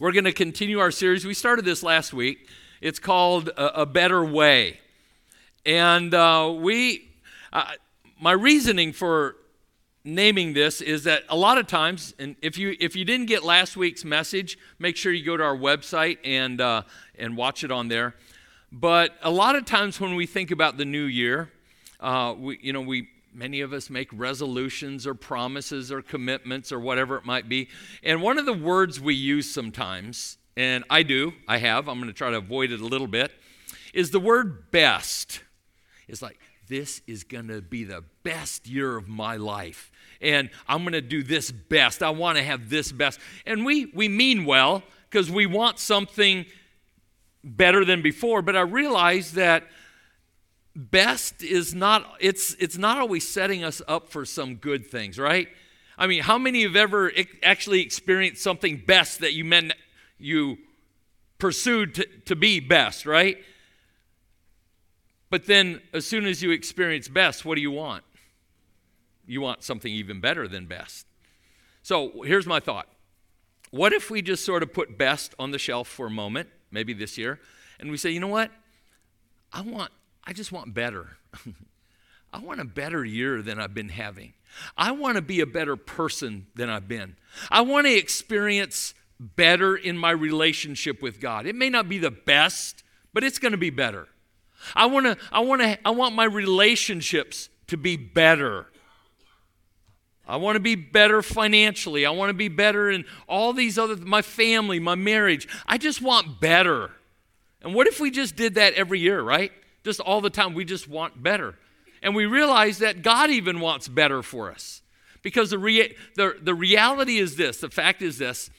We're going to continue our series. We started this last week. It's called A, a Better Way. And uh, we, uh, my reasoning for naming this is that a lot of times, and if you if you didn't get last week's message, make sure you go to our website and uh, and watch it on there. But a lot of times when we think about the new year, uh, we you know we many of us make resolutions or promises or commitments or whatever it might be. And one of the words we use sometimes, and I do, I have, I'm going to try to avoid it a little bit, is the word best. It's like, this is going to be the best year of my life. And I'm going to do this best. I want to have this best. And we, we mean well because we want something better than before. But I realize that best is not it's it's not always setting us up for some good things right? I mean how many have ever actually experienced something best that you meant you pursued to, to be best right? But then as soon as you experience best what do you want? You want something even better than best. So here's my thought. What if we just sort of put best on the shelf for a moment maybe this year and we say you know what? I want I just want better. I want a better year than I've been having. I want to be a better person than I've been. I want to experience better in my relationship with God. It may not be the best, but it's going to be better. I want to I want to I want my relationships to be better. I want to be better financially. I want to be better in all these other my family, my marriage. I just want better. And what if we just did that every year, right? Just all the time, we just want better. And we realize that God even wants better for us. Because the, rea- the, the reality is this the fact is this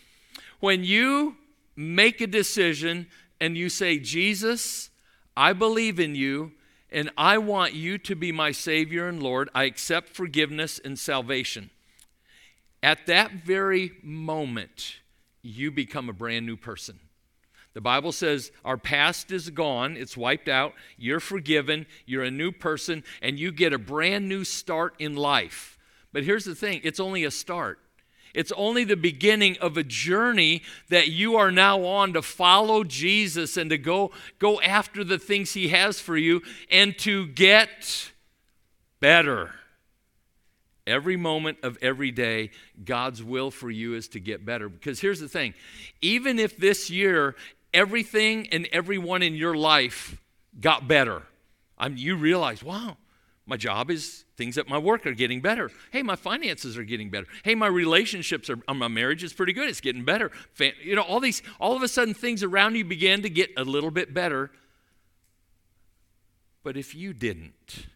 when you make a decision and you say, Jesus, I believe in you, and I want you to be my Savior and Lord, I accept forgiveness and salvation. At that very moment, you become a brand new person. The Bible says our past is gone, it's wiped out, you're forgiven, you're a new person, and you get a brand new start in life. But here's the thing it's only a start. It's only the beginning of a journey that you are now on to follow Jesus and to go, go after the things He has for you and to get better. Every moment of every day, God's will for you is to get better. Because here's the thing even if this year everything and everyone in your life got better. I mean, you realize, wow, my job is things at my work are getting better. Hey, my finances are getting better. Hey, my relationships are, uh, my marriage is pretty good. It's getting better. You know, all these, all of a sudden, things around you began to get a little bit better. But if you didn't,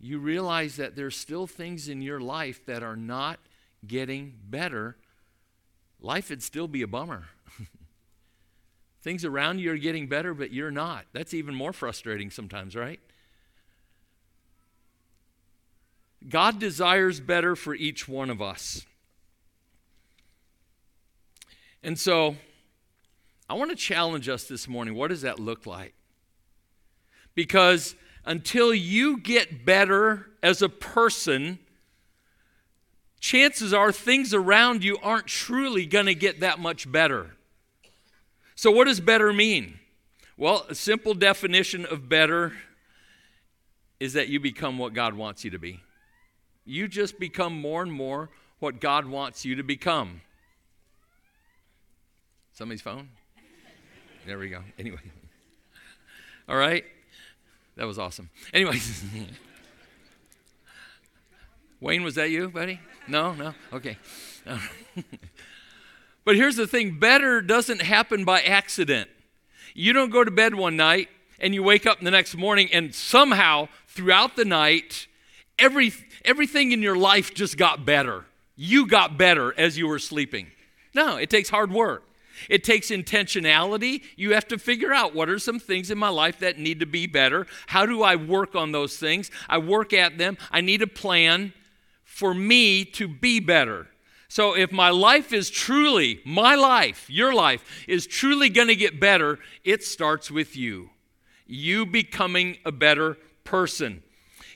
you realize that there's still things in your life that are not getting better. Life would still be a bummer. Things around you are getting better, but you're not. That's even more frustrating sometimes, right? God desires better for each one of us. And so, I want to challenge us this morning. What does that look like? Because until you get better as a person, chances are things around you aren't truly going to get that much better. So, what does better mean? Well, a simple definition of better is that you become what God wants you to be. You just become more and more what God wants you to become. Somebody's phone? There we go. Anyway. All right. That was awesome. Anyway. Wayne, was that you, buddy? No, no? Okay. But here's the thing better doesn't happen by accident. You don't go to bed one night and you wake up the next morning and somehow throughout the night, every, everything in your life just got better. You got better as you were sleeping. No, it takes hard work. It takes intentionality. You have to figure out what are some things in my life that need to be better. How do I work on those things? I work at them. I need a plan for me to be better. So, if my life is truly, my life, your life, is truly going to get better, it starts with you. You becoming a better person.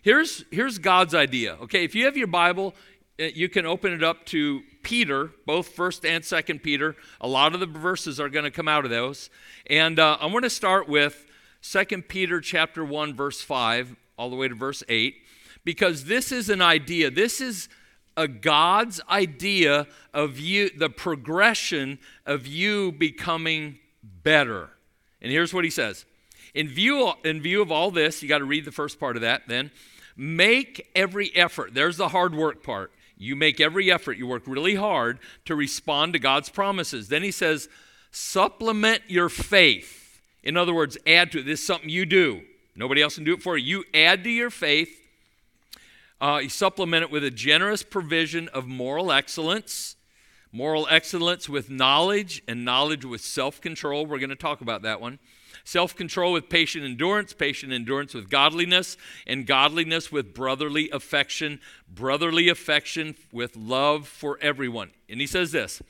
Here's, here's God's idea. Okay, if you have your Bible, uh, you can open it up to Peter, both 1st and 2nd Peter. A lot of the verses are going to come out of those. And uh, I'm going to start with 2nd Peter chapter 1 verse 5 all the way to verse 8 because this is an idea. This is a God's idea of you the progression of you becoming better. And here's what he says. In view, in view of all this, you got to read the first part of that then. Make every effort. There's the hard work part. You make every effort. You work really hard to respond to God's promises. Then he says, supplement your faith. In other words, add to it. This is something you do. Nobody else can do it for you. You add to your faith. Uh, you supplement it with a generous provision of moral excellence moral excellence with knowledge, and knowledge with self control. We're going to talk about that one. Self control with patient endurance, patient endurance with godliness, and godliness with brotherly affection, brotherly affection with love for everyone. And he says this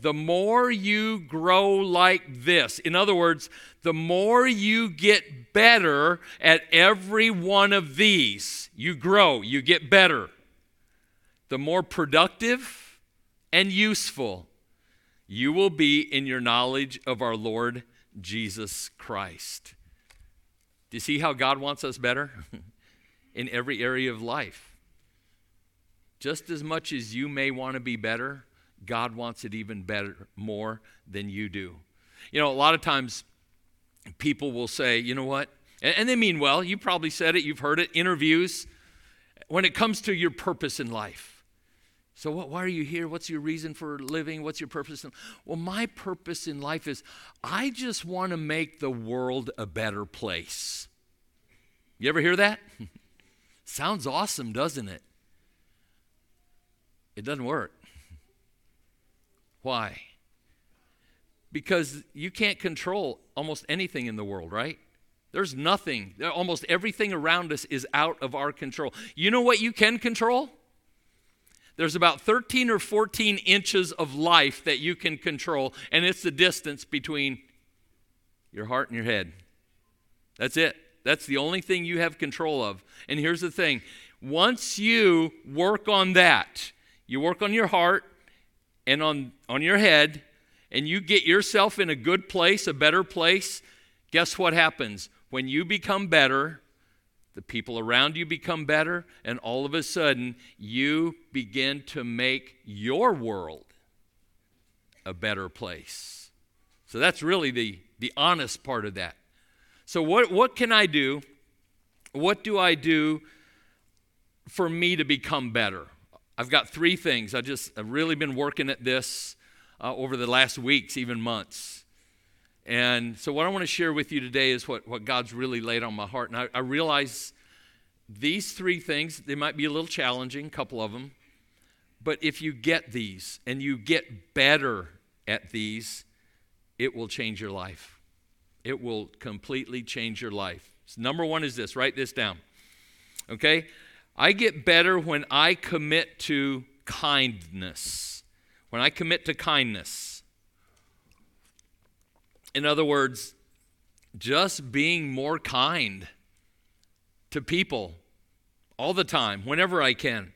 the more you grow like this, in other words, the more you get better at every one of these, you grow, you get better, the more productive and useful you will be in your knowledge of our Lord Jesus Christ. Do you see how God wants us better? in every area of life. Just as much as you may want to be better, God wants it even better, more than you do. You know, a lot of times people will say, you know what? And, they mean well. You probably said it, you've heard it, interviews. When it comes to your purpose in life, so, what, why are you here? What's your reason for living? What's your purpose? In, well, my purpose in life is I just want to make the world a better place. You ever hear that? Sounds awesome, doesn't it? It doesn't work. Why? Because you can't control almost anything in the world, right? There's nothing, almost everything around us is out of our control. You know what you can control? there's about 13 or 14 inches of life that you can control, and it's the distance between your heart and your head. That's it. That's the only thing you have control of. And here's the thing once you work on that, you work on your heart and on, on your head, and you get yourself in a good place, a better place, guess what happens? When you become better, the people around you become better, and all of a sudden, you begin to make your world a better place. So that's really the, the honest part of that. So, what, what can I do? What do I do for me to become better? I've got three things. I just I've really been working at this uh, over the last weeks, even months. And so, what I want to share with you today is what, what God's really laid on my heart. And I, I realize these three things, they might be a little challenging, a couple of them. But if you get these and you get better at these, it will change your life. It will completely change your life. So number one is this write this down. Okay? I get better when I commit to kindness. When I commit to kindness. In other words, just being more kind to people all the time, whenever I can.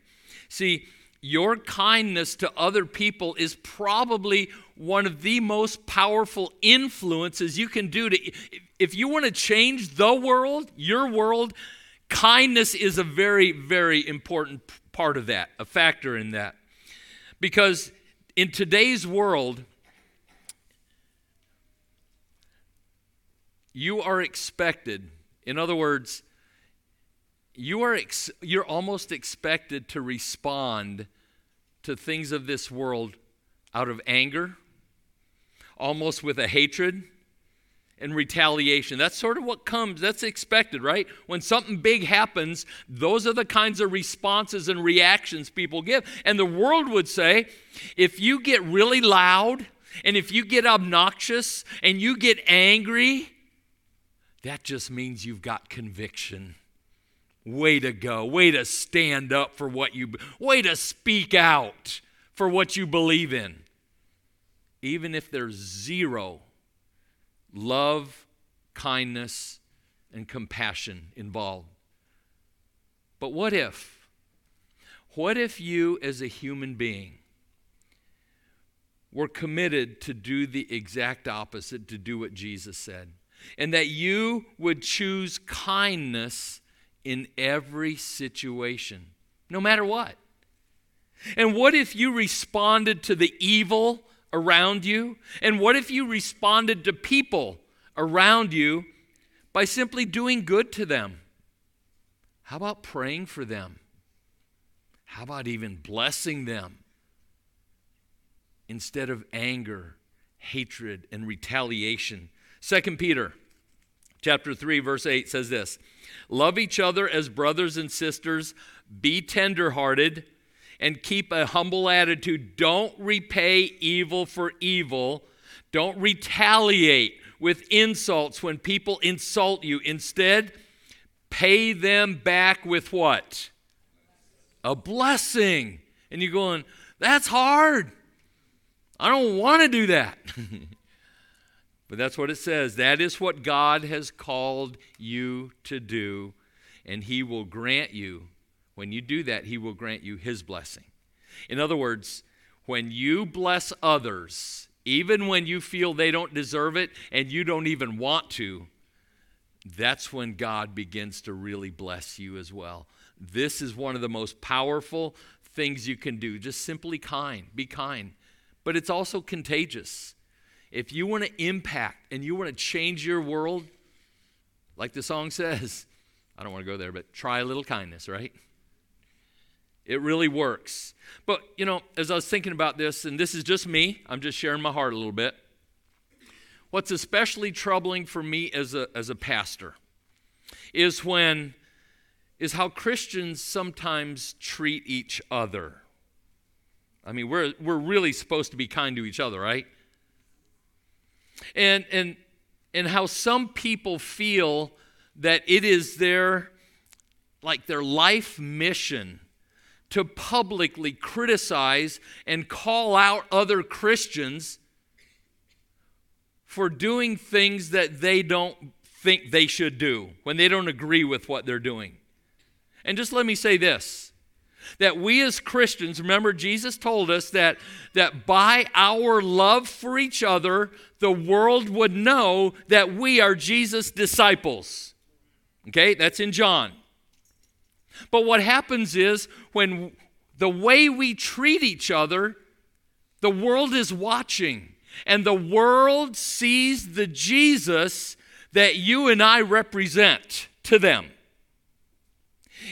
See, your kindness to other people is probably one of the most powerful influences you can do to if you want to change the world, your world, kindness is a very very important part of that, a factor in that. Because in today's world, you are expected, in other words, you are ex- you're almost expected to respond to things of this world out of anger, almost with a hatred and retaliation. That's sort of what comes, that's expected, right? When something big happens, those are the kinds of responses and reactions people give. And the world would say if you get really loud and if you get obnoxious and you get angry, that just means you've got conviction. Way to go. Way to stand up for what you way to speak out for what you believe in. Even if there's zero love, kindness, and compassion involved. But what if? What if you, as a human being, were committed to do the exact opposite, to do what Jesus said? And that you would choose kindness in every situation, no matter what. And what if you responded to the evil around you? And what if you responded to people around you by simply doing good to them? How about praying for them? How about even blessing them instead of anger, hatred, and retaliation? 2 Peter chapter 3 verse 8 says this love each other as brothers and sisters be tenderhearted and keep a humble attitude. Don't repay evil for evil. Don't retaliate with insults when people insult you. Instead pay them back with what? A blessing. And you're going that's hard. I don't want to do that. But that's what it says. That is what God has called you to do, and He will grant you, when you do that, He will grant you His blessing. In other words, when you bless others, even when you feel they don't deserve it and you don't even want to, that's when God begins to really bless you as well. This is one of the most powerful things you can do. Just simply kind, be kind. But it's also contagious. If you want to impact and you want to change your world, like the song says, I don't want to go there, but try a little kindness, right? It really works. But, you know, as I was thinking about this, and this is just me, I'm just sharing my heart a little bit. What's especially troubling for me as a, as a pastor is when is how Christians sometimes treat each other. I mean, we're, we're really supposed to be kind to each other, right? and, and, and how some people feel that it is their like their life mission to publicly criticize and call out other Christians for doing things that they don't think they should do when they don't agree with what they're doing. And just let me say this that we as Christians, remember, Jesus told us that, that by our love for each other, the world would know that we are Jesus' disciples. Okay, that's in John. But what happens is when the way we treat each other, the world is watching, and the world sees the Jesus that you and I represent to them.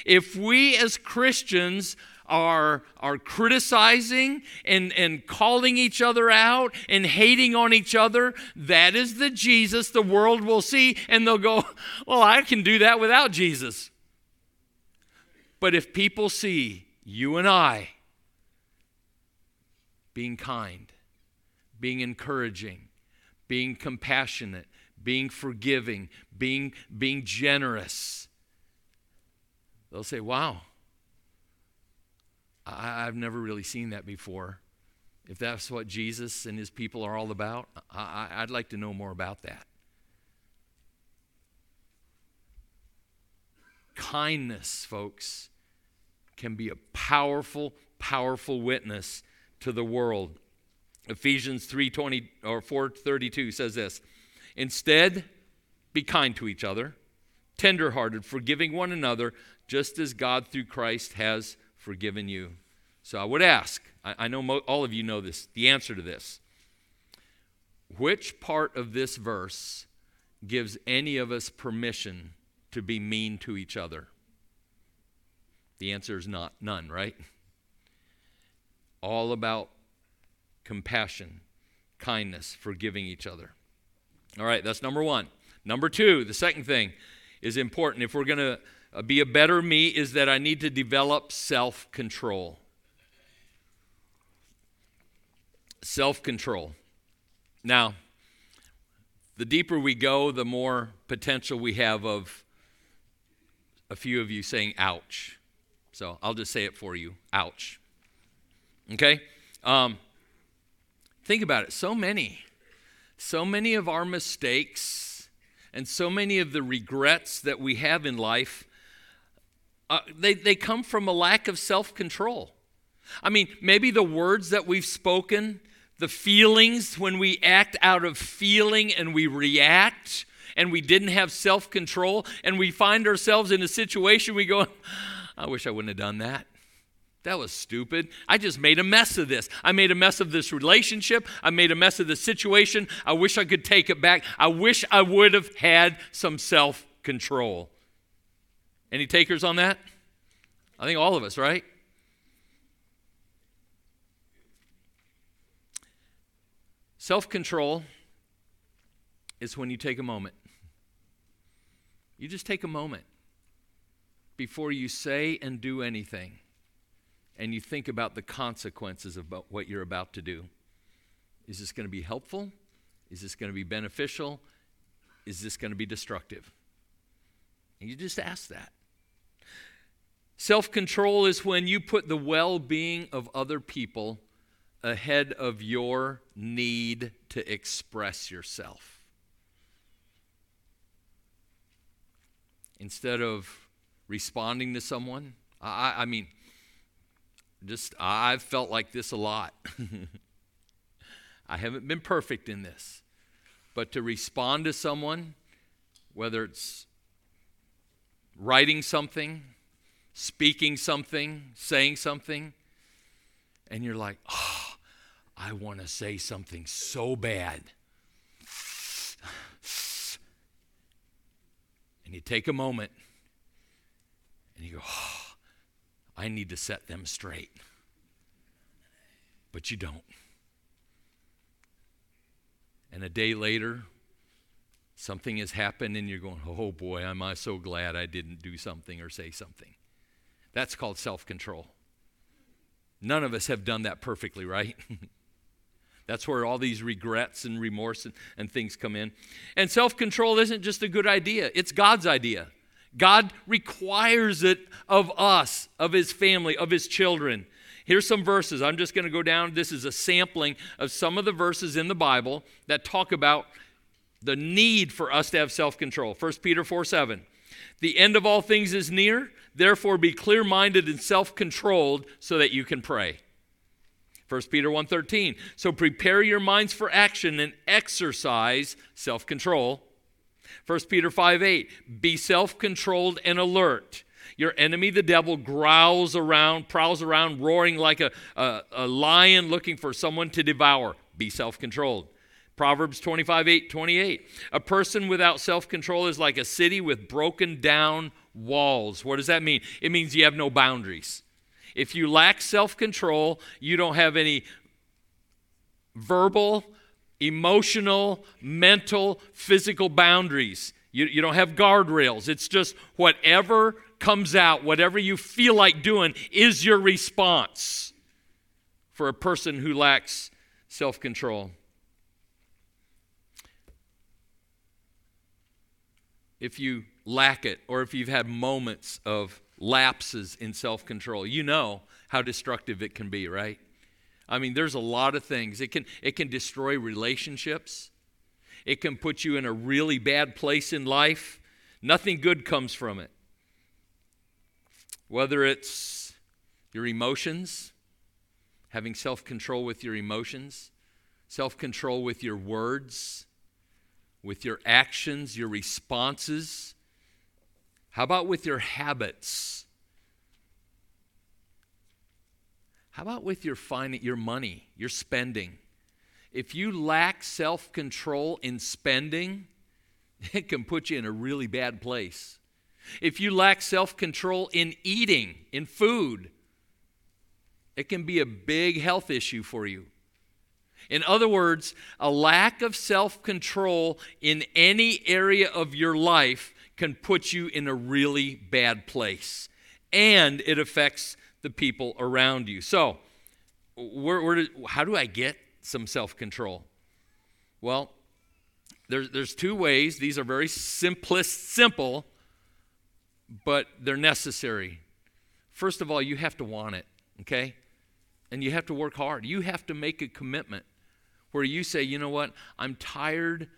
If we as Christians are, are criticizing and, and calling each other out and hating on each other, that is the Jesus the world will see, and they'll go, Well, I can do that without Jesus. But if people see you and I being kind, being encouraging, being compassionate, being forgiving, being, being generous, they'll say, Wow, I, have never really seen that before. If that's what Jesus and his people are all about, I, I'd like to know more about that. Kindness, folks, can be a powerful, powerful witness to the world. Ephesians 3:20 or 4:32 says this. Instead, be kind to each other, tenderhearted, forgiving one another, just as God through Christ has forgiven you. So I would ask, I, I know mo- all of you know this, the answer to this. Which part of this verse gives any of us permission to be mean to each other? The answer is not none, right? All about compassion, kindness, forgiving each other. All right, that's number one. Number two, the second thing is important. If we're going to uh, be a better me is that I need to develop self control. Self control. Now, the deeper we go, the more potential we have of a few of you saying, ouch. So I'll just say it for you ouch. Okay? Um, think about it. So many, so many of our mistakes and so many of the regrets that we have in life uh, they, they come from a lack of self control. I mean, maybe the words that we've spoken, the feelings when we act out of feeling and we react and we didn't have self control and we find ourselves in a situation we go, I wish I wouldn't have done that. That was stupid. I just made a mess of this. I made a mess of this relationship. I made a mess of the situation. I wish I could take it back. I wish I would have had some self control. Any takers on that? I think all of us, right? Self control is when you take a moment. You just take a moment before you say and do anything and you think about the consequences of what you're about to do. Is this going to be helpful? Is this going to be beneficial? Is this going to be destructive? And you just ask that. Self control is when you put the well being of other people ahead of your need to express yourself. Instead of responding to someone, I, I mean, just I've felt like this a lot. I haven't been perfect in this. But to respond to someone, whether it's writing something, speaking something, saying something, and you're like, oh, I want to say something so bad. And you take a moment and you go, oh, I need to set them straight. But you don't. And a day later, something has happened, and you're going, oh boy, am I so glad I didn't do something or say something. That's called self control. None of us have done that perfectly, right? That's where all these regrets and remorse and, and things come in. And self control isn't just a good idea, it's God's idea. God requires it of us, of his family, of his children. Here's some verses. I'm just going to go down. This is a sampling of some of the verses in the Bible that talk about the need for us to have self control. 1 Peter 4 7. The end of all things is near, therefore be clear minded and self controlled so that you can pray. 1 Peter 1:13 So prepare your minds for action and exercise self-control 1 Peter 5 8, be self controlled and alert. Your enemy, the devil, growls around, prowls around, roaring like a, a, a lion looking for someone to devour. Be self controlled. Proverbs 25 8 28. A person without self control is like a city with broken down walls. What does that mean? It means you have no boundaries. If you lack self control, you don't have any verbal, emotional, mental, physical boundaries. You, you don't have guardrails. It's just whatever comes out, whatever you feel like doing, is your response for a person who lacks self control. If you lack it, or if you've had moments of lapses in self control, you know how destructive it can be, right? I mean, there's a lot of things. It can, it can destroy relationships, it can put you in a really bad place in life. Nothing good comes from it. Whether it's your emotions, having self control with your emotions, self control with your words, with your actions, your responses. How about with your habits? How about with your fin- your money, your spending? If you lack self-control in spending, it can put you in a really bad place. If you lack self-control in eating, in food, it can be a big health issue for you. In other words, a lack of self control in any area of your life can put you in a really bad place. And it affects the people around you. So, where, where how do I get some self control? Well, there's, there's two ways. These are very simplest, simple, but they're necessary. First of all, you have to want it, okay? And you have to work hard. You have to make a commitment where you say, you know what? I'm tired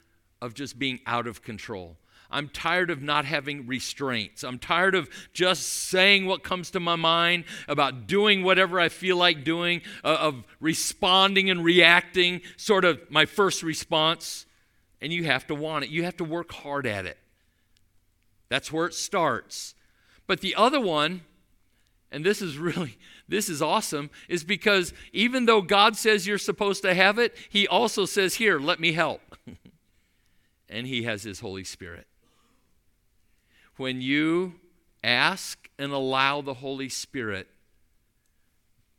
of just being out of control. I'm tired of not having restraints. I'm tired of just saying what comes to my mind, about doing whatever I feel like doing, uh, of responding and reacting, sort of my first response. And you have to want it, you have to work hard at it. That's where it starts. But the other one, and this is really this is awesome is because even though God says you're supposed to have it, he also says here, let me help. and he has his Holy Spirit. When you ask and allow the Holy Spirit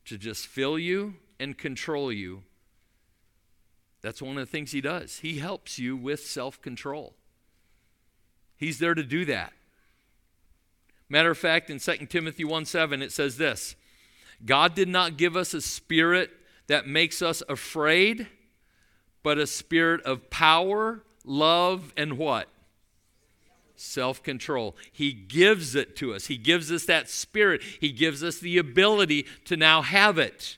to just fill you and control you, that's one of the things he does. He helps you with self control. He's there to do that. Matter of fact, in 2 Timothy 1 7, it says this God did not give us a spirit that makes us afraid, but a spirit of power, love, and what? Self control. He gives it to us. He gives us that spirit. He gives us the ability to now have it.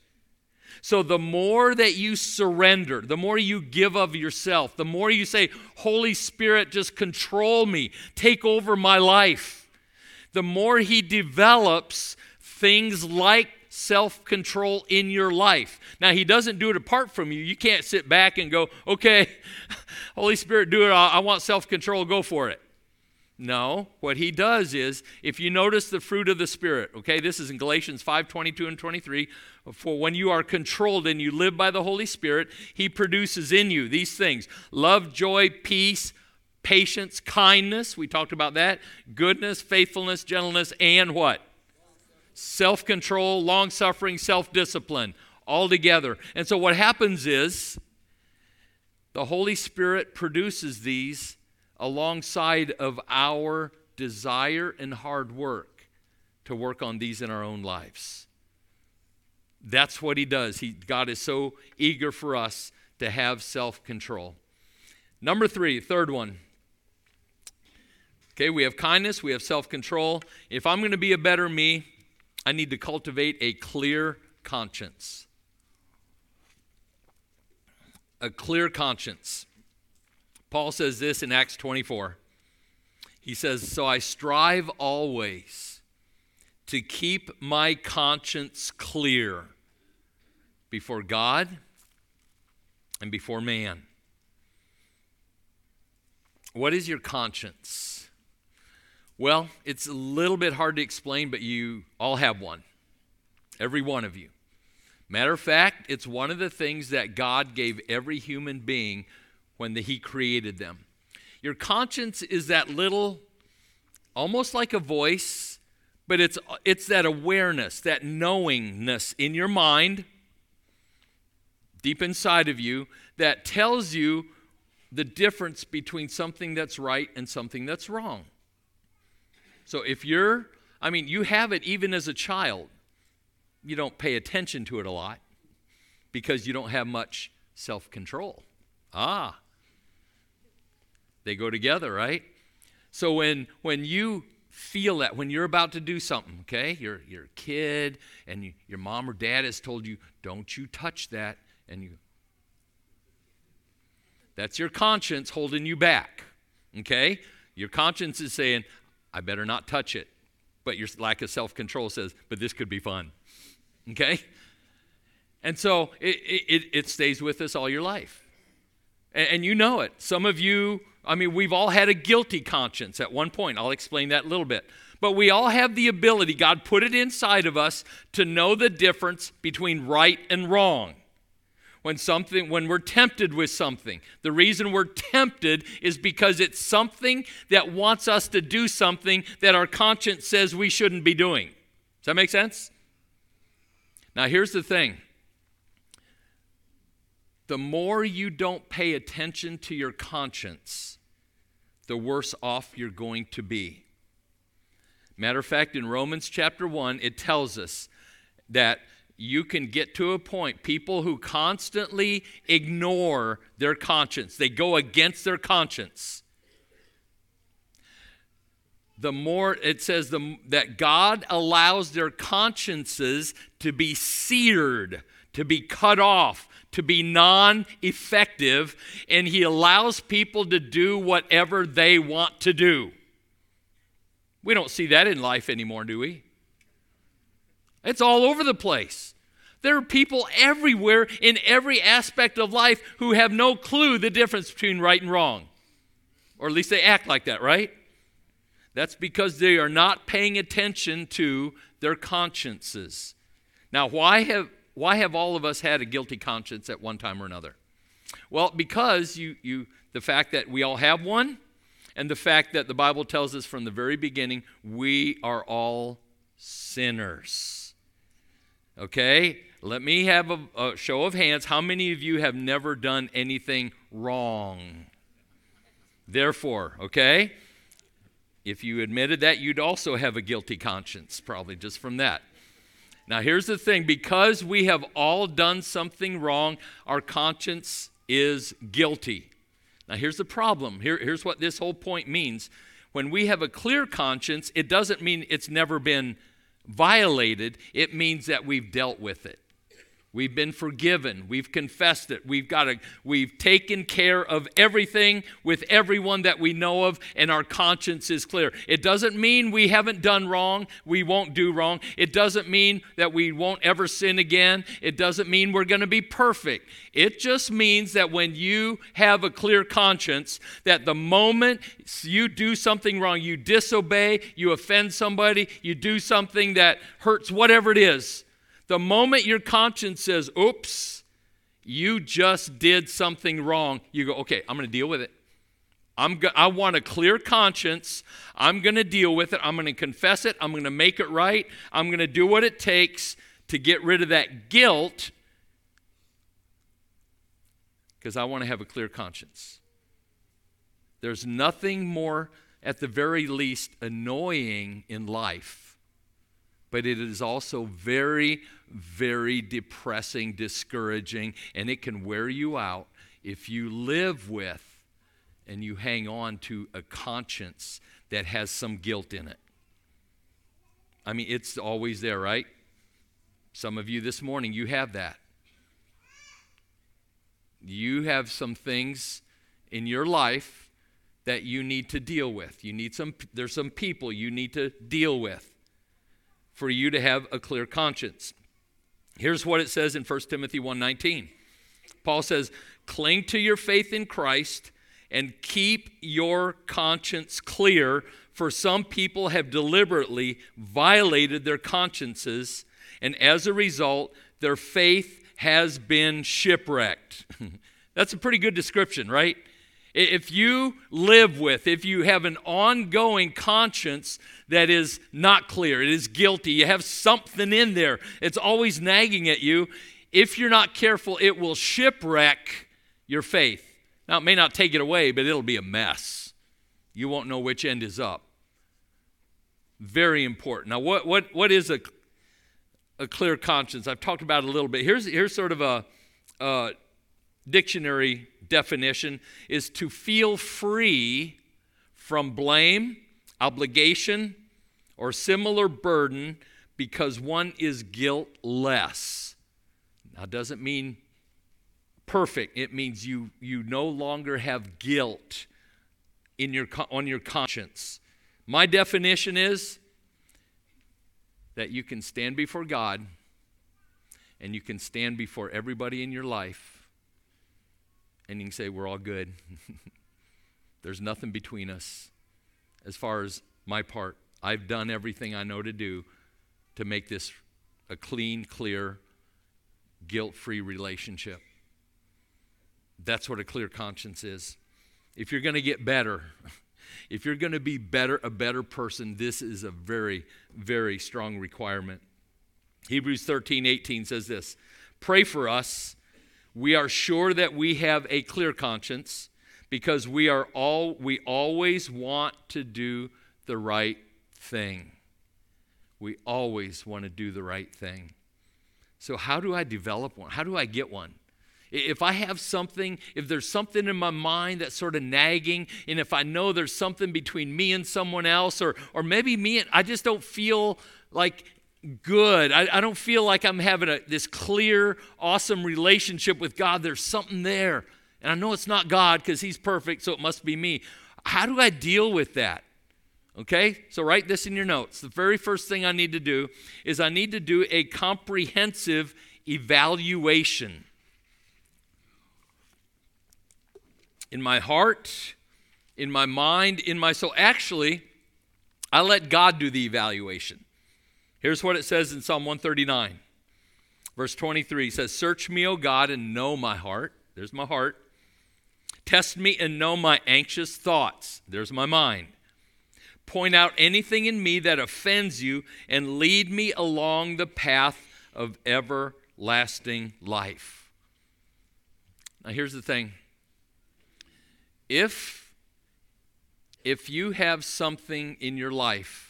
So, the more that you surrender, the more you give of yourself, the more you say, Holy Spirit, just control me, take over my life, the more He develops things like self control in your life. Now, He doesn't do it apart from you. You can't sit back and go, okay, Holy Spirit, do it. I want self control. Go for it. No, what he does is, if you notice the fruit of the Spirit, okay, this is in Galatians 5 22 and 23. For when you are controlled and you live by the Holy Spirit, he produces in you these things love, joy, peace, patience, kindness. We talked about that. Goodness, faithfulness, gentleness, and what? self control, long suffering, self discipline, all together. And so what happens is the Holy Spirit produces these alongside of our desire and hard work to work on these in our own lives. That's what he does. He, God is so eager for us to have self control. Number three, third one. Okay, we have kindness, we have self control. If I'm going to be a better me, I need to cultivate a clear conscience. A clear conscience. Paul says this in Acts 24. He says, So I strive always to keep my conscience clear before God and before man. What is your conscience? Well, it's a little bit hard to explain, but you all have one. Every one of you. Matter of fact, it's one of the things that God gave every human being when the, He created them. Your conscience is that little, almost like a voice, but it's, it's that awareness, that knowingness in your mind, deep inside of you, that tells you the difference between something that's right and something that's wrong. So if you're, I mean, you have it even as a child. You don't pay attention to it a lot because you don't have much self control. Ah, they go together, right? So when, when you feel that, when you're about to do something, okay, you're, you're a kid and you, your mom or dad has told you, don't you touch that, and you, that's your conscience holding you back, okay? Your conscience is saying, I better not touch it. But your lack of self control says, but this could be fun. Okay? And so it, it, it stays with us all your life. And, and you know it. Some of you, I mean, we've all had a guilty conscience at one point. I'll explain that a little bit. But we all have the ability, God put it inside of us to know the difference between right and wrong. When something when we're tempted with something. The reason we're tempted is because it's something that wants us to do something that our conscience says we shouldn't be doing. Does that make sense? Now here's the thing the more you don't pay attention to your conscience the worse off you're going to be matter of fact in romans chapter 1 it tells us that you can get to a point, people who constantly ignore their conscience, they go against their conscience. The more it says the, that God allows their consciences to be seared, to be cut off, to be non effective, and He allows people to do whatever they want to do. We don't see that in life anymore, do we? It's all over the place. There are people everywhere in every aspect of life who have no clue the difference between right and wrong. Or at least they act like that, right? That's because they are not paying attention to their consciences. Now, why have, why have all of us had a guilty conscience at one time or another? Well, because you, you, the fact that we all have one, and the fact that the Bible tells us from the very beginning we are all sinners. Okay? Let me have a, a, show of hands. How many of you have never done anything wrong? Therefore, okay? If you admitted that, you'd also have a guilty conscience, probably just from that. Now, here's the thing because we have all done something wrong, our conscience is guilty. Now, here's the problem. Here, here's what this whole point means. When we have a clear conscience, it doesn't mean it's never been violated, it means that we've dealt with it. We've been forgiven. We've confessed it. We've got a, we've taken care of everything with everyone that we know of, and our conscience is clear. It doesn't mean we haven't done wrong, we won't do wrong. It doesn't mean that we won't ever sin again. It doesn't mean we're going to be perfect. It just means that when you have a clear conscience, that the moment you do something wrong, you disobey, you offend somebody, you do something that hurts whatever it is, the moment your conscience says, oops, you just did something wrong, you go, okay, I'm going to deal with it. I'm go- I want a clear conscience. I'm going to deal with it. I'm going to confess it. I'm going to make it right. I'm going to do what it takes to get rid of that guilt because I want to have a clear conscience. There's nothing more, at the very least, annoying in life, but it is also very, very depressing, discouraging, and it can wear you out if you live with and you hang on to a conscience that has some guilt in it. I mean, it's always there, right? Some of you this morning, you have that. You have some things in your life that you need to deal with. You need some there's some people you need to deal with for you to have a clear conscience. Here's what it says in 1 Timothy 1:19. Paul says, "Cling to your faith in Christ and keep your conscience clear, for some people have deliberately violated their consciences, and as a result, their faith has been shipwrecked." That's a pretty good description, right? If you live with, if you have an ongoing conscience that is not clear, it is guilty, you have something in there, it's always nagging at you, if you're not careful, it will shipwreck your faith. Now, it may not take it away, but it'll be a mess. You won't know which end is up. Very important. Now, what, what, what is a, a clear conscience? I've talked about it a little bit. Here's, here's sort of a, a dictionary definition is to feel free from blame, obligation, or similar burden because one is guiltless. Now, doesn't mean perfect. It means you, you no longer have guilt in your, on your conscience. My definition is that you can stand before God and you can stand before everybody in your life and you can say, We're all good. There's nothing between us. As far as my part, I've done everything I know to do to make this a clean, clear, guilt free relationship. That's what a clear conscience is. If you're going to get better, if you're going to be better a better person, this is a very very strong requirement. Hebrews 13, 18 says this Pray for us we are sure that we have a clear conscience because we are all we always want to do the right thing. We always want to do the right thing. So how do I develop one? How do I get one? If I have something, if there's something in my mind that's sort of nagging, and if I know there's something between me and someone else, or, or maybe me and I just don't feel like good. I, I don't feel like I'm having a, this clear, awesome relationship with God. There's something there. And I know it's not God because He's perfect, so it must be me. How do I deal with that? Okay, so write this in your notes. The very first thing I need to do is I need to do a comprehensive evaluation. In my heart, in my mind, in my soul. Actually, I let God do the evaluation. Here's what it says in Psalm 139, verse 23 it says, Search me, O God, and know my heart. There's my heart. Test me and know my anxious thoughts. There's my mind. Point out anything in me that offends you and lead me along the path of everlasting life. Now, here's the thing if, if you have something in your life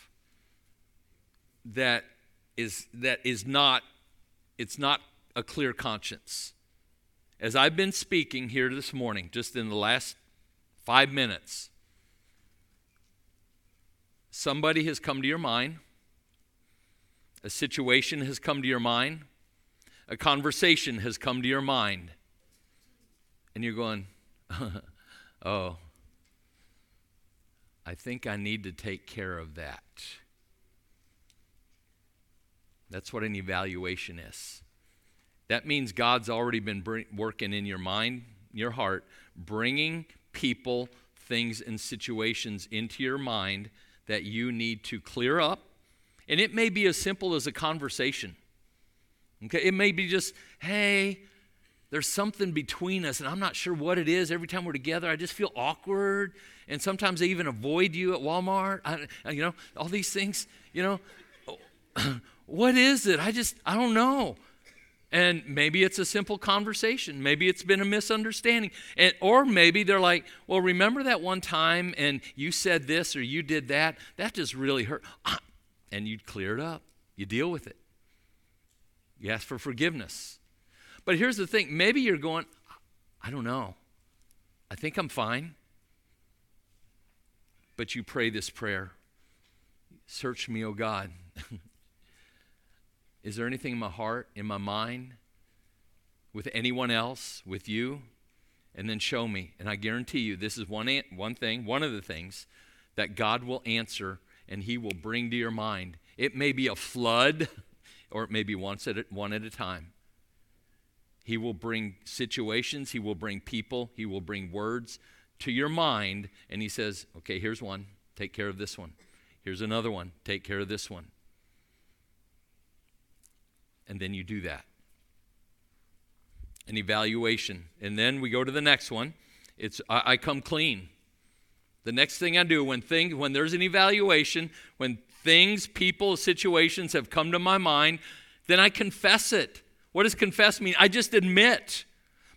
that is, that is not, it's not a clear conscience, as I've been speaking here this morning, just in the last five minutes, somebody has come to your mind, a situation has come to your mind, a conversation has come to your mind, and you're going, oh, I think I need to take care of that. That's what an evaluation is. That means God's already been bring, working in your mind, your heart, bringing people, things, and situations into your mind that you need to clear up. And it may be as simple as a conversation. Okay, it may be just, hey, there's something between us, and I'm not sure what it is. Every time we're together, I just feel awkward, and sometimes I even avoid you at Walmart. I, you know, all these things. You know, what is it? I just, I don't know. And maybe it's a simple conversation. Maybe it's been a misunderstanding. And, or maybe they're like, well, remember that one time and you said this or you did that? That just really hurt. And you clear it up, you deal with it. You ask for forgiveness. But here's the thing maybe you're going, I don't know. I think I'm fine. But you pray this prayer Search me, O God. Is there anything in my heart, in my mind, with anyone else, with you? And then show me. And I guarantee you, this is one, one thing, one of the things that God will answer and He will bring to your mind. It may be a flood, or it may be once at a, one at a time. He will bring situations, He will bring people, He will bring words to your mind, and He says, Okay, here's one, take care of this one. Here's another one, take care of this one and then you do that. An evaluation. And then we go to the next one. It's I, I come clean. The next thing I do when things when there's an evaluation, when things, people, situations have come to my mind, then I confess it. What does confess mean? I just admit.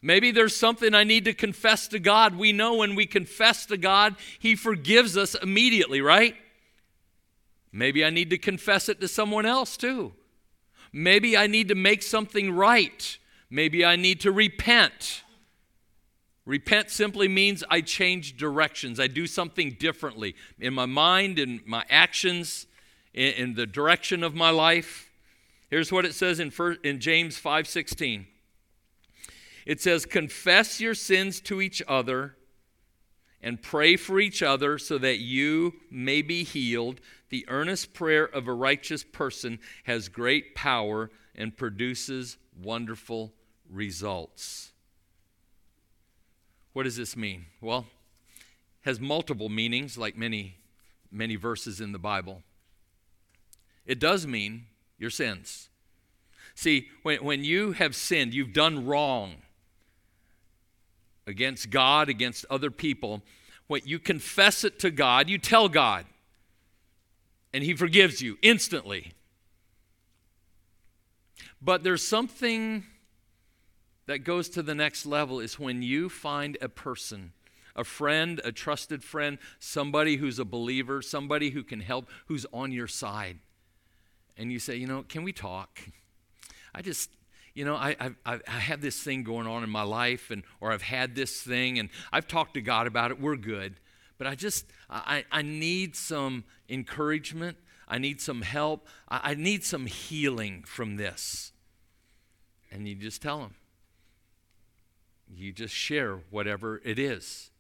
Maybe there's something I need to confess to God. We know when we confess to God, He forgives us immediately, right? Maybe I need to confess it to someone else too. Maybe I need to make something right. Maybe I need to repent. Repent simply means I change directions. I do something differently in my mind, in my actions, in, in the direction of my life. Here's what it says in, first, in James 5:16. It says, "Confess your sins to each other and pray for each other so that you may be healed. The earnest prayer of a righteous person has great power and produces wonderful results. What does this mean? Well, has multiple meanings like many many verses in the Bible. It does mean your sins. See, when, when you have sinned, you've done wrong against God, against other people, when you confess it to God, you tell God, and He forgives you instantly. But there's something that goes to the next level is when you find a person, a friend, a trusted friend, somebody who's a believer, somebody who can help, who's on your side. And you say, you know, can we talk? I just, you know, I, I, I have this thing going on in my life, and or I've had this thing, and I've talked to God about it. We're good, but I just I, I need some encouragement. I need some help. I, I need some healing from this. And you just tell them. You just share whatever it is.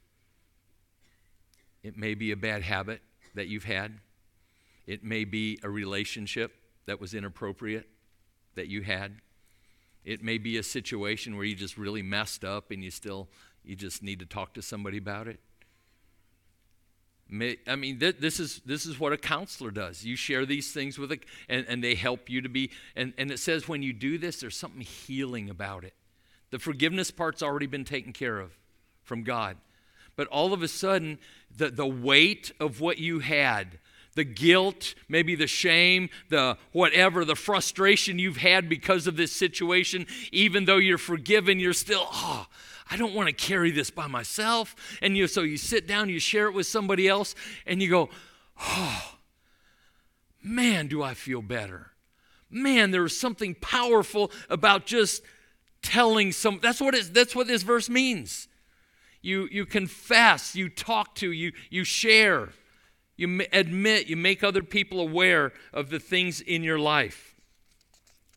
It may be a bad habit that you've had, it may be a relationship that was inappropriate that you had. It may be a situation where you just really messed up and you still you just need to talk to somebody about it. I mean, this is this is what a counselor does. You share these things with a, and, and they help you to be. And, and it says when you do this, there's something healing about it. The forgiveness part's already been taken care of from God. But all of a sudden, the, the weight of what you had, the guilt, maybe the shame, the whatever, the frustration you've had because of this situation, even though you're forgiven, you're still, oh, I don't want to carry this by myself. And you, so you sit down, you share it with somebody else, and you go, oh, man, do I feel better. Man, there is something powerful about just telling some. That's what, it, that's what this verse means. You, you confess, you talk to, you, you share, you admit, you make other people aware of the things in your life.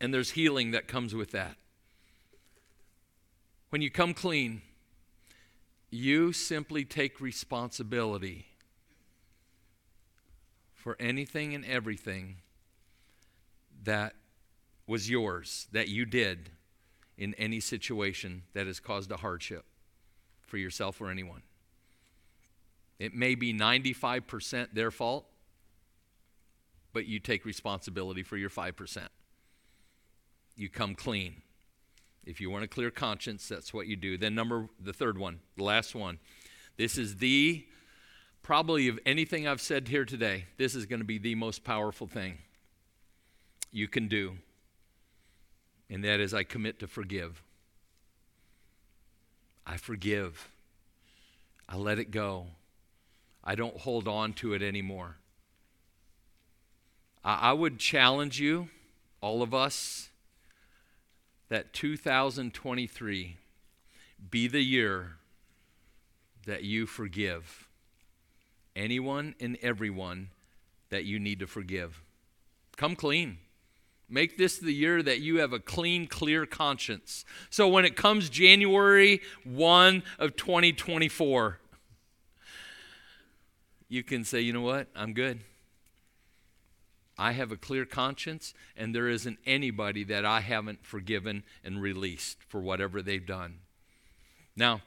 And there's healing that comes with that when you come clean, you simply take responsibility for anything and everything that was yours, that you did in any situation that has caused a hardship for yourself or anyone. It may be 95% their fault, but you take responsibility for your 5%. You come clean. If you want a clear conscience, that's what you do. Then number the third one, the last one. This is the probably of anything I've said here today, this is going to be the most powerful thing you can do. And that is I commit to forgive. I forgive. I let it go. I don't hold on to it anymore. I, I would challenge you, all of us, that 2023 be the year that you forgive anyone and everyone that you need to forgive. Come clean. Make this the year that you have a clean, clear conscience. So when it comes January 1 of 2024, you can say, you know what? I'm good. I have a clear conscience, and there isn't anybody that I haven't forgiven and released for whatever they've done. Now,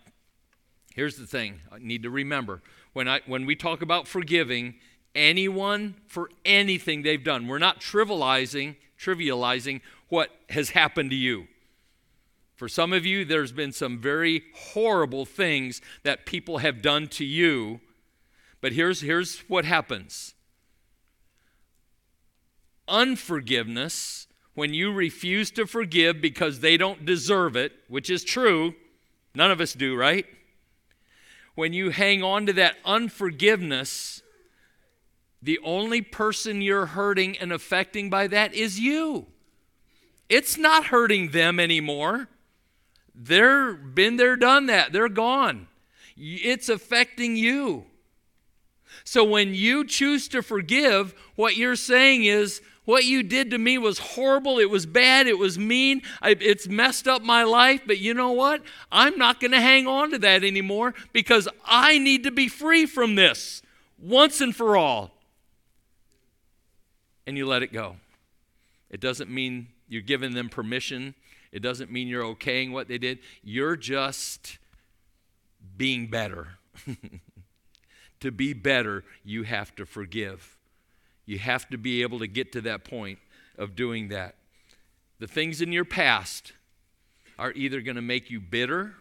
here's the thing I need to remember when, I, when we talk about forgiving anyone for anything they've done, we're not trivializing, trivializing what has happened to you. For some of you, there's been some very horrible things that people have done to you. But here's, here's what happens unforgiveness, when you refuse to forgive because they don't deserve it, which is true, none of us do, right? When you hang on to that unforgiveness, the only person you're hurting and affecting by that is you. It's not hurting them anymore. They're been there, done that. They're gone. It's affecting you. So when you choose to forgive, what you're saying is, what you did to me was horrible. It was bad. It was mean. I, it's messed up my life. But you know what? I'm not going to hang on to that anymore because I need to be free from this once and for all. And you let it go. It doesn't mean you're giving them permission, it doesn't mean you're okaying what they did. You're just being better. to be better, you have to forgive. You have to be able to get to that point of doing that. The things in your past are either going to make you bitter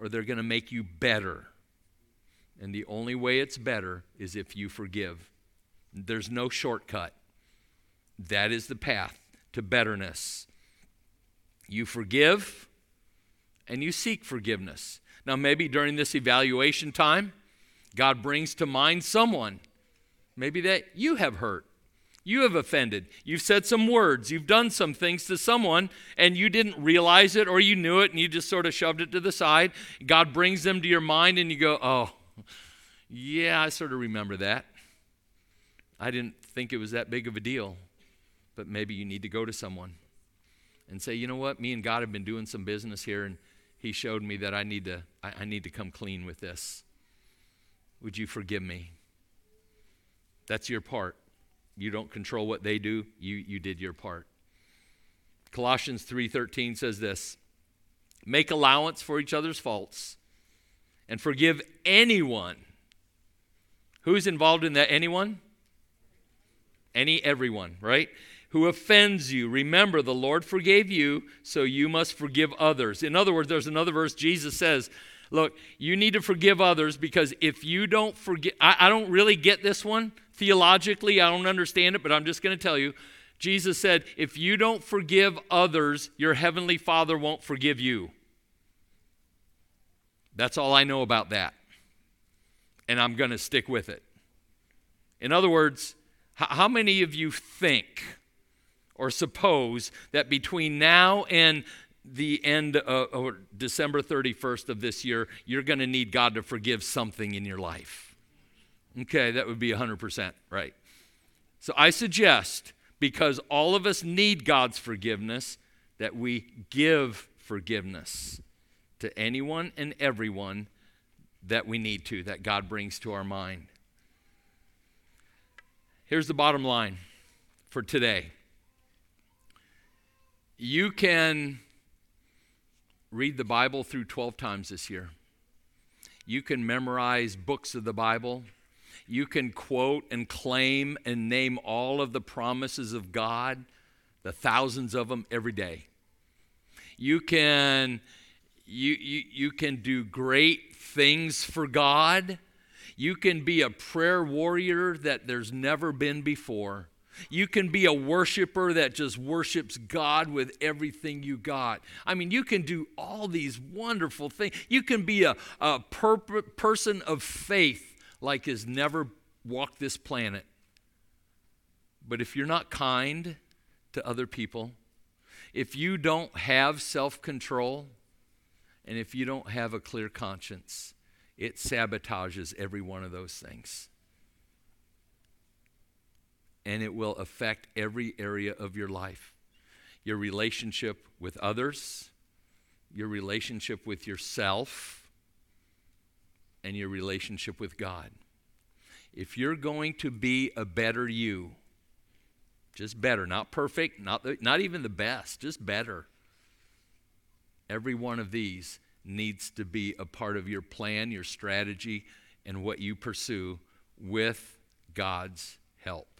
or they're going to make you better. And the only way it's better is if you forgive. There's no shortcut. That is the path to betterness. You forgive and you seek forgiveness. Now, maybe during this evaluation time, God brings to mind someone maybe that you have hurt. You have offended. You've said some words. You've done some things to someone and you didn't realize it or you knew it and you just sort of shoved it to the side. God brings them to your mind and you go, oh, yeah, I sort of remember that. I didn't think it was that big of a deal, but maybe you need to go to someone and say, you know what, me and God have been doing some business here, and He showed me that I need to, I, I need to come clean with this. Would you forgive me? That's your part. You don't control what they do. You, you did your part. Colossians 3:13 says this: Make allowance for each other's faults and forgive anyone. Who's involved in that anyone? Any everyone, right? Who offends you. Remember the Lord forgave you, so you must forgive others. In other words, there's another verse Jesus says, Look, you need to forgive others because if you don't forgive, I, I don't really get this one theologically, I don't understand it, but I'm just going to tell you. Jesus said, If you don't forgive others, your heavenly Father won't forgive you. That's all I know about that. And I'm going to stick with it. In other words, how many of you think or suppose that between now and the end of December 31st of this year, you're going to need God to forgive something in your life? Okay, that would be 100% right. So I suggest, because all of us need God's forgiveness, that we give forgiveness to anyone and everyone that we need to, that God brings to our mind. Here's the bottom line for today you can read the Bible through 12 times this year. You can memorize books of the Bible. You can quote and claim and name all of the promises of God, the thousands of them every day. You can you, you, you can do great things for God. You can be a prayer warrior that there's never been before. You can be a worshiper that just worships God with everything you got. I mean, you can do all these wonderful things. You can be a, a per- person of faith like has never walked this planet. But if you're not kind to other people, if you don't have self control, and if you don't have a clear conscience, it sabotages every one of those things. And it will affect every area of your life your relationship with others, your relationship with yourself, and your relationship with God. If you're going to be a better you, just better, not perfect, not, the, not even the best, just better Every one of these needs to be a part of your plan, your strategy, and what you pursue with God's help.